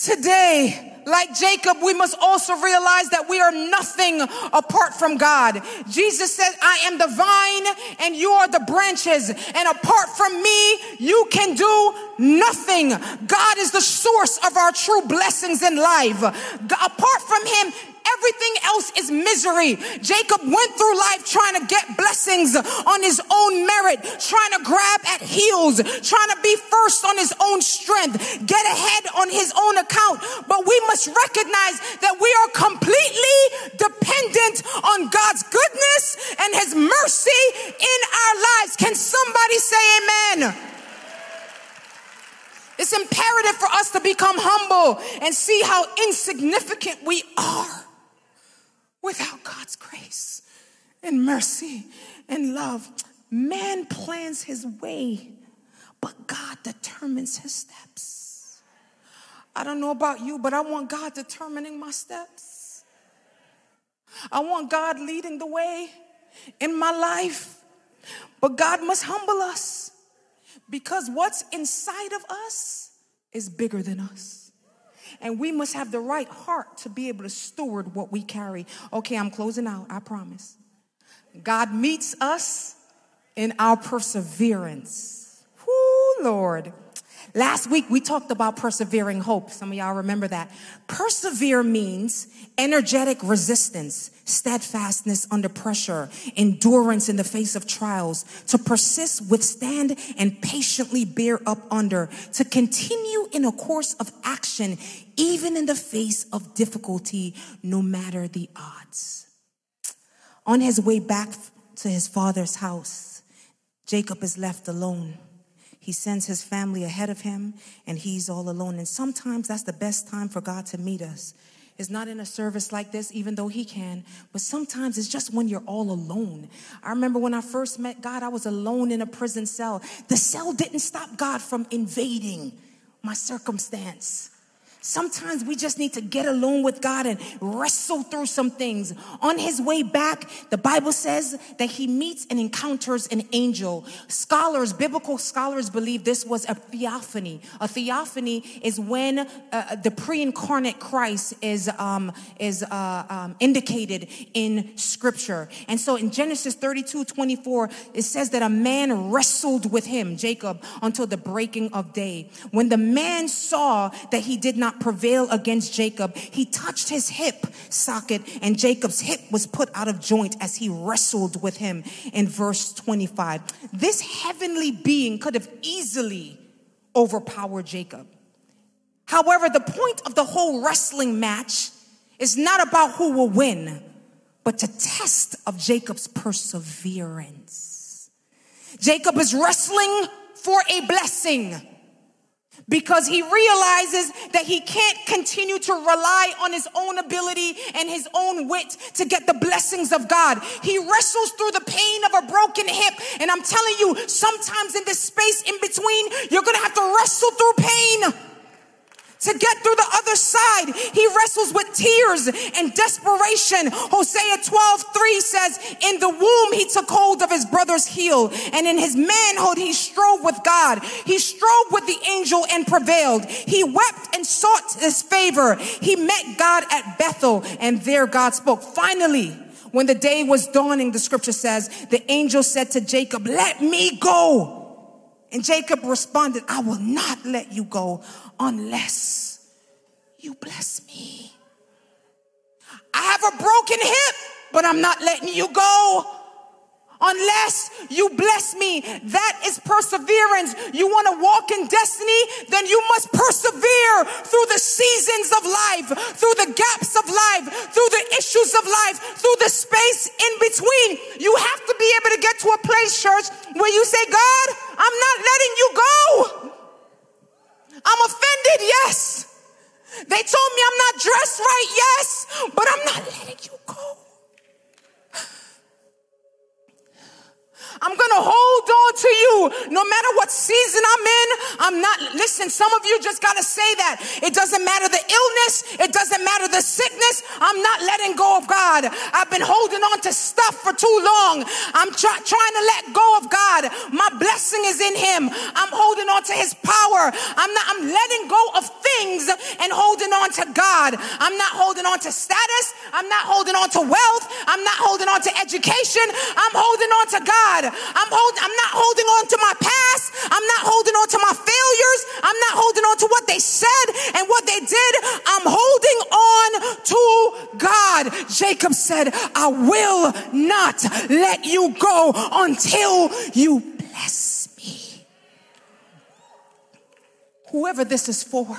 today, like Jacob, we must also realize that we are nothing apart from God. Jesus said, I am the vine and you are the branches. And apart from me, you can do nothing. God is the source of our true blessings in life. Apart from him, Everything else is misery. Jacob went through life trying to get blessings on his own merit, trying to grab at heels, trying to be first on his own strength, get ahead on his own account. But we must recognize that we are completely dependent on God's goodness and his mercy in our lives. Can somebody say amen? It's imperative for us to become humble and see how insignificant we are without God's grace and mercy and love. Man plans his way, but God determines his steps. I don't know about you, but I want God determining my steps. I want God leading the way in my life. But God must humble us because what's inside of us is bigger than us. And we must have the right heart to be able to steward what we carry. Okay, I'm closing out, I promise. God meets us in our perseverance. Whoo, Lord. Last week we talked about persevering hope. Some of y'all remember that. Persevere means energetic resistance, steadfastness under pressure, endurance in the face of trials, to persist, withstand, and patiently bear up under, to continue in a course of action, even in the face of difficulty, no matter the odds. On his way back to his father's house, Jacob is left alone. He sends his family ahead of him and he's all alone. And sometimes that's the best time for God to meet us. It's not in a service like this, even though he can, but sometimes it's just when you're all alone. I remember when I first met God, I was alone in a prison cell. The cell didn't stop God from invading my circumstance. Sometimes we just need to get alone with God and wrestle through some things. On his way back, the Bible says that he meets and encounters an angel. Scholars, biblical scholars believe this was a theophany. A theophany is when uh, the pre-incarnate Christ is, um, is uh, um, indicated in scripture. And so in Genesis 32, 24, it says that a man wrestled with him, Jacob, until the breaking of day. When the man saw that he did not prevail against Jacob, he touched his hip socket and Jacob's hip was put out of joint as he wrestled with him in verse 25. This heavenly being could have easily overpowered Jacob. However, the point of the whole wrestling match is not about who will win, but to test of Jacob's perseverance. Jacob is wrestling for a blessing because he realizes that he can't continue to rely on his own ability and his own wit to get the blessings of God. He wrestles through the pain of a broken hip. And I'm telling you, sometimes in this space in between, you're going to have to wrestle through pain to get through the other side. He wrestles with tears and desperation. Hosea 12, 3 says, in the womb, he took hold of his brother's heel and in his manhood, he strove with God. He strove with the angel and prevailed. He wept and sought his favor. He met God at Bethel and there God spoke. Finally, when the day was dawning, the scripture says, the angel said to Jacob, let me go. And Jacob responded, I will not let you go unless you bless me. I have a broken hip, but I'm not letting you go unless you bless me. That is perseverance. You want to walk in destiny? Then you must persevere through the seasons of life, through the gaps of life, through the issues of life, through the space in between. You have to be able to get to a place, church, where you say, God, I'm not letting you go. I'm offended, yes. They told me I'm not dressed right, yes, but I'm not letting you go. I'm going to hold on to you no matter what season I'm in. I'm not, listen, some of you just got to say that. It doesn't matter the illness. It doesn't matter the sickness. I'm not letting go of God. I've been holding on to stuff for too long. I'm try, trying to let go of God. My blessing is in him. I'm holding on to his power. I'm not, I'm letting go of things things and holding on to God. I'm not holding on to status. I'm not holding on to wealth. I'm not holding on to education. I'm holding on to God. I'm holding, I'm not holding on to my past. I'm not holding on to my failures. I'm not holding on to what they said and what they did. I'm holding on to God. Jacob said, I will not let you go until you bless me. Whoever this is for,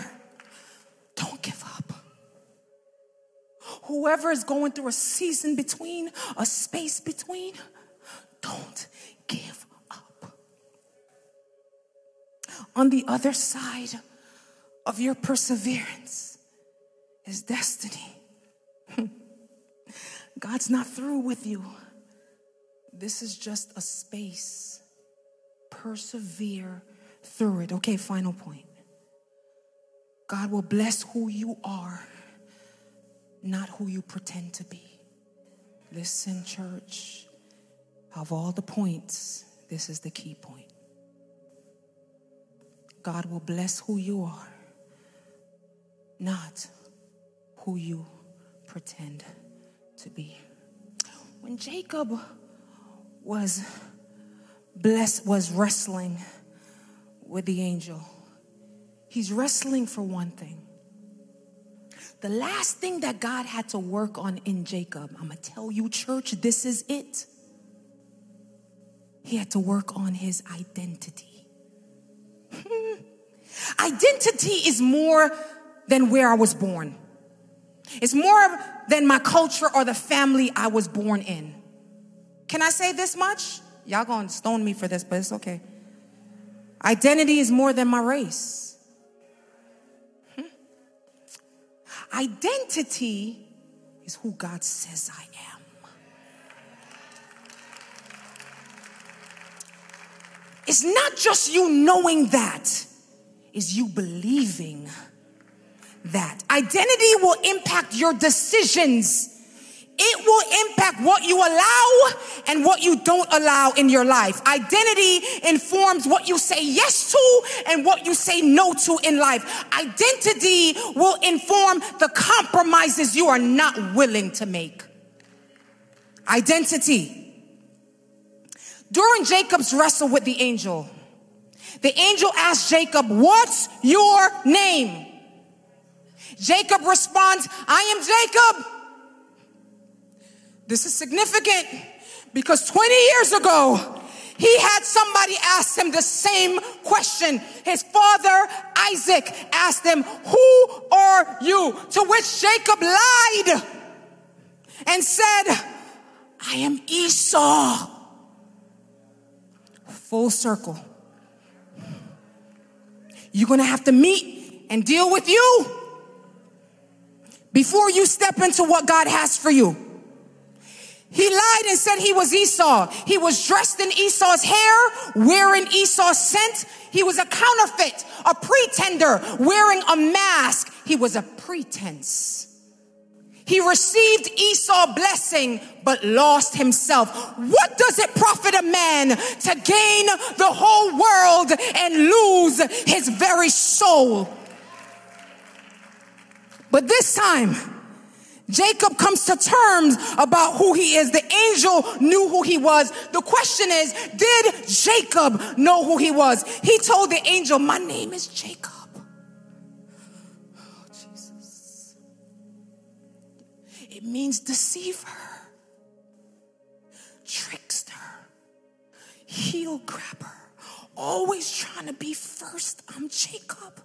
don't give up. Whoever is going through a season between, a space between, don't give up. On the other side of your perseverance is destiny. God's not through with you. This is just a space. Persevere through it. Okay, final point. God will bless who you are, not who you pretend to be. Listen, church, of all the points, this is the key point. God will bless who you are, not who you pretend to be. When Jacob was blessed, was wrestling with the angel, he's wrestling for one thing. The last thing that God had to work on in Jacob, I'm gonna tell you, church, this is it. He had to work on his identity. identity is more than where I was born. It's more than my culture or the family I was born in. Can I say this much? Y'all gonna stone me for this, but it's okay. Identity is more than my race. Hmm? Identity is who God says I am. It's not just you knowing that, it's you believing that. Identity will impact your decisions. It will impact what you allow and what you don't allow in your life. Identity informs what you say yes to and what you say no to in life. Identity will inform the compromises you are not willing to make. Identity. During Jacob's wrestle with the angel, the angel asked Jacob, What's your name? Jacob responds, I am Jacob. This is significant because 20 years ago, he had somebody ask him the same question. His father, Isaac, asked him, Who are you? To which Jacob lied and said, I am Esau. Full circle. You're going to have to meet and deal with you before you step into what God has for you. He lied and said he was Esau. He was dressed in Esau's hair, wearing Esau's scent. He was a counterfeit, a pretender, wearing a mask. He was a pretense. He received Esau blessing, but lost himself. What does it profit a man to gain the whole world and lose his very soul? But this time, Jacob comes to terms about who he is. The angel knew who he was. The question is, did Jacob know who he was? He told the angel, My name is Jacob. It means deceiver, trickster, heel grabber, always trying to be first. I'm Jacob.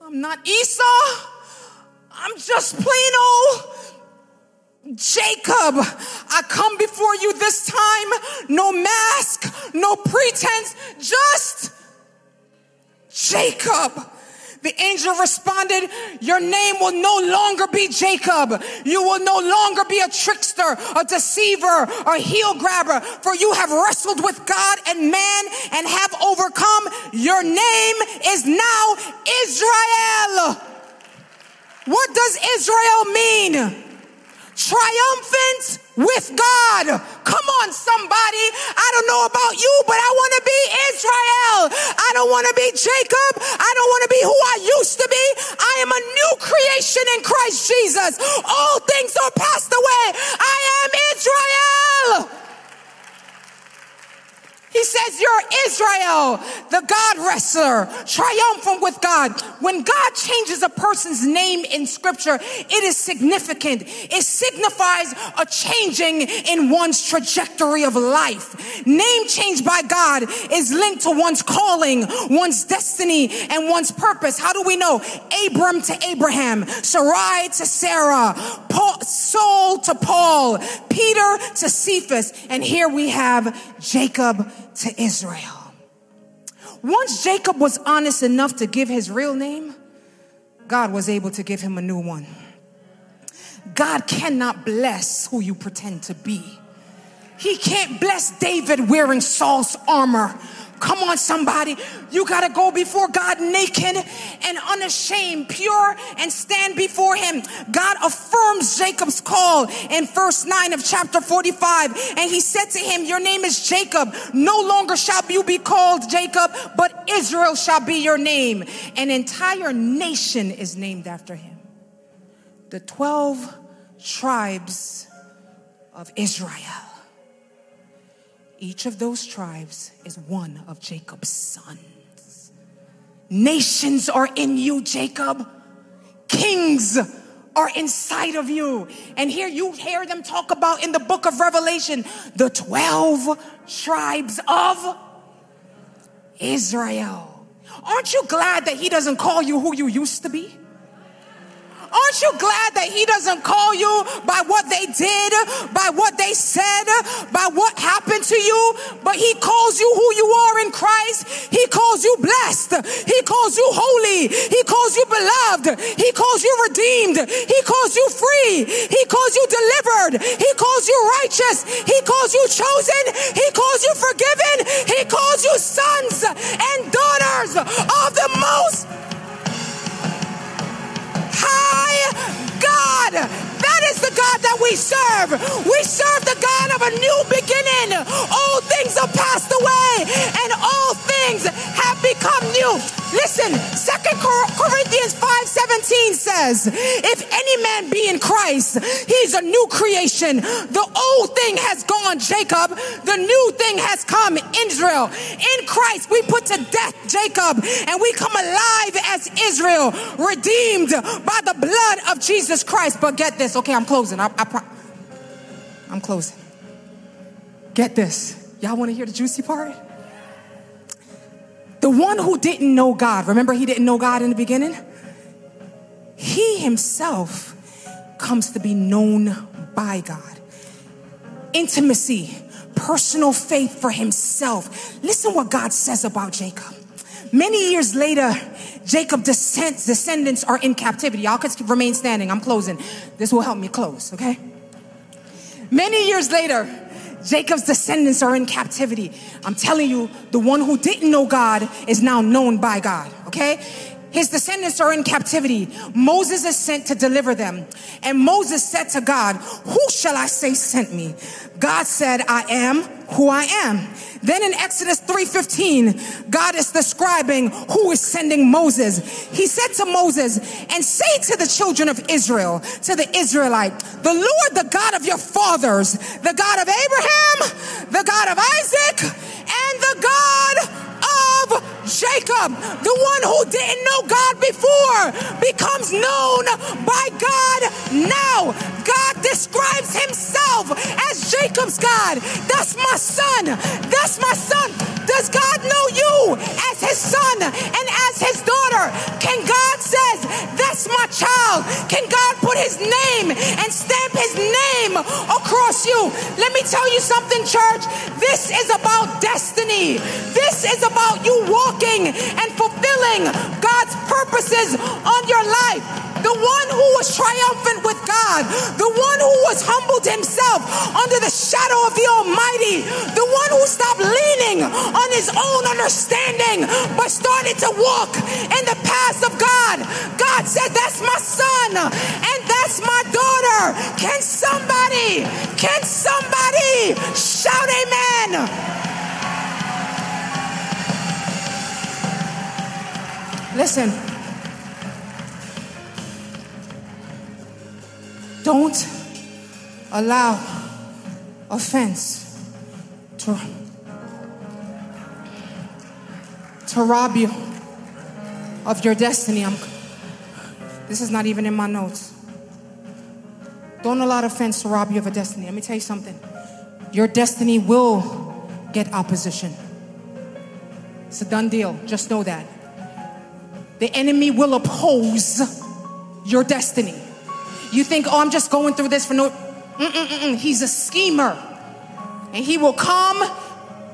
I'm not Esau. I'm just plain old Jacob. I come before you this time, no mask, no pretense, just Jacob. The angel responded, Your name will no longer be Jacob. You will no longer be a trickster, a deceiver, a heel grabber, for you have wrestled with God and man and have overcome. Your name is now Israel. What does Israel mean? triumphant with God. Come on, somebody. I don't know about you, but I want to be Israel. I don't want to be Jacob. I don't want to be who I used to be. I am a new creation in Christ Jesus. All things are passed away. I am Israel. He says, You're Israel, the God wrestler, triumphant with God. When God changes a person's name in scripture, it is significant. It signifies a changing in one's trajectory of life. Name change by God is linked to one's calling, one's destiny, and one's purpose. How do we know? Abram to Abraham, Sarai to Sarah, Paul, Saul to Paul, Peter to Cephas, and here we have Jacob to Israel. Once Jacob was honest enough to give his real name, God was able to give him a new one. God cannot bless who you pretend to be. He can't bless David wearing Saul's armor Come on, somebody. You got to go before God naked and unashamed, pure, and stand before Him. God affirms Jacob's call in verse 9 of chapter 45. And He said to him, Your name is Jacob. No longer shall you be called Jacob, but Israel shall be your name. An entire nation is named after him. The 12 tribes of Israel. Each of those tribes is one of Jacob's sons. Nations are in you, Jacob. Kings are inside of you. And here you hear them talk about in the book of Revelation the 12 tribes of Israel. Aren't you glad that he doesn't call you who you used to be? Aren't you glad that he doesn't call you by what they did, by what they said, by what happened to you, but he calls you who you are in Christ. He calls you blessed. He calls you holy. He calls you beloved. He calls you redeemed. He calls you free. He calls you delivered. He calls you righteous. He calls you chosen. He calls you forgiven. He calls you sons we serve. We serve of a new beginning. All things are passed away and all things have become new. Listen, Second Corinthians 5:17 says, if any man be in Christ, he's a new creation. The old thing has gone, Jacob. The new thing has come, Israel. In Christ, we put to death Jacob and we come alive as Israel, redeemed by the blood of Jesus Christ. But get this, okay, I'm closing. I, I pro- I'm closing. Get this. Y'all want to hear the juicy part? The one who didn't know God, remember he didn't know God in the beginning? He himself comes to be known by God. Intimacy, personal faith for himself. Listen what God says about Jacob. Many years later, Jacob descends, descendants are in captivity. Y'all could remain standing. I'm closing. This will help me close, okay? Many years later, Jacob's descendants are in captivity. I'm telling you, the one who didn't know God is now known by God, okay? His descendants are in captivity. Moses is sent to deliver them. And Moses said to God, Who shall I say sent me? God said, I am who I am. Then in Exodus 3:15, God is describing who is sending Moses. He said to Moses, "And say to the children of Israel, to the Israelite, the Lord, the God of your fathers, the God of Abraham, the God of Isaac, and the God of Jacob, the one who didn't know God before, becomes known by God now. God describes himself as Jacob's God. That's my son. That's my son. Does God know you as his son and as his daughter? Can God says, that's my child. Can God put his name and stamp his name across you? Let me tell you something, church. This is about destiny. This is about you walking and fulfilling God's purposes on your life. The one who was triumphant with God, the one who was humbled himself under the shadow of the Almighty, the one who stopped leaning on his own understanding but started to walk in the paths of God. God said, said, That's my son and that's my daughter. Can somebody, can somebody shout amen? Listen, don't allow offense to, to rob you of your destiny. I'm, this is not even in my notes. Don't allow offense to rob you of a destiny. Let me tell you something. Your destiny will get opposition. It's a done deal. Just know that. The enemy will oppose your destiny. You think, oh, I'm just going through this for no. Mm-mm-mm. He's a schemer. And he will come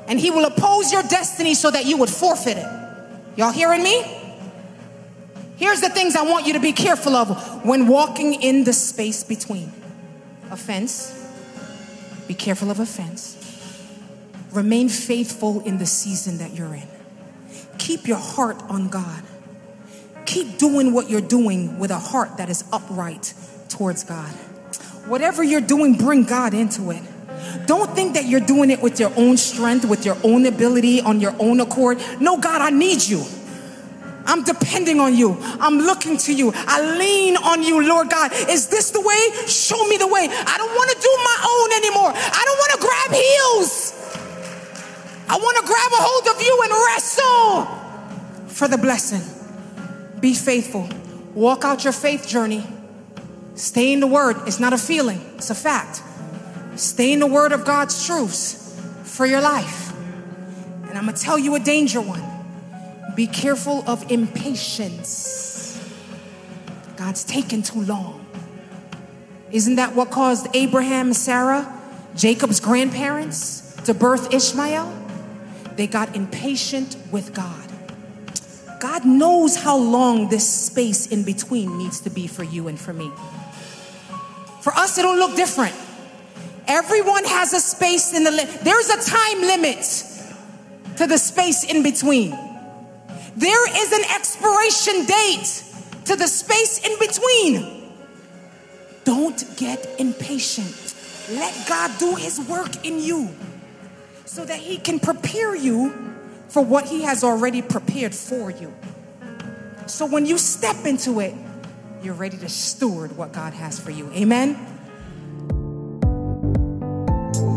and he will oppose your destiny so that you would forfeit it. Y'all hearing me? Here's the things I want you to be careful of when walking in the space between offense. Be careful of offense. Remain faithful in the season that you're in. Keep your heart on God. Keep doing what you're doing with a heart that is upright towards God. Whatever you're doing, bring God into it. Don't think that you're doing it with your own strength, with your own ability, on your own accord. No, God, I need you. I'm depending on you. I'm looking to you. I lean on you, Lord God. Is this the way? Show me the way. I don't want to do my own anymore. I don't want to grab heels. I want to grab a hold of you and wrestle for the blessing. Be faithful. Walk out your faith journey. Stay in the word. It's not a feeling, it's a fact. Stay in the word of God's truths for your life. And I'm going to tell you a danger one. Be careful of impatience. God's taken too long. Isn't that what caused Abraham Sarah, Jacob's grandparents, to birth Ishmael? They got impatient with God. God knows how long this space in between needs to be for you and for me. For us, it'll look different. Everyone has a space in the there's a time limit to the space in between. There is an expiration date to the space in between. Don't get impatient. Let God do his work in you so that he can prepare you for what he has already prepared for you. So when you step into it, you're ready to steward what God has for you. Amen.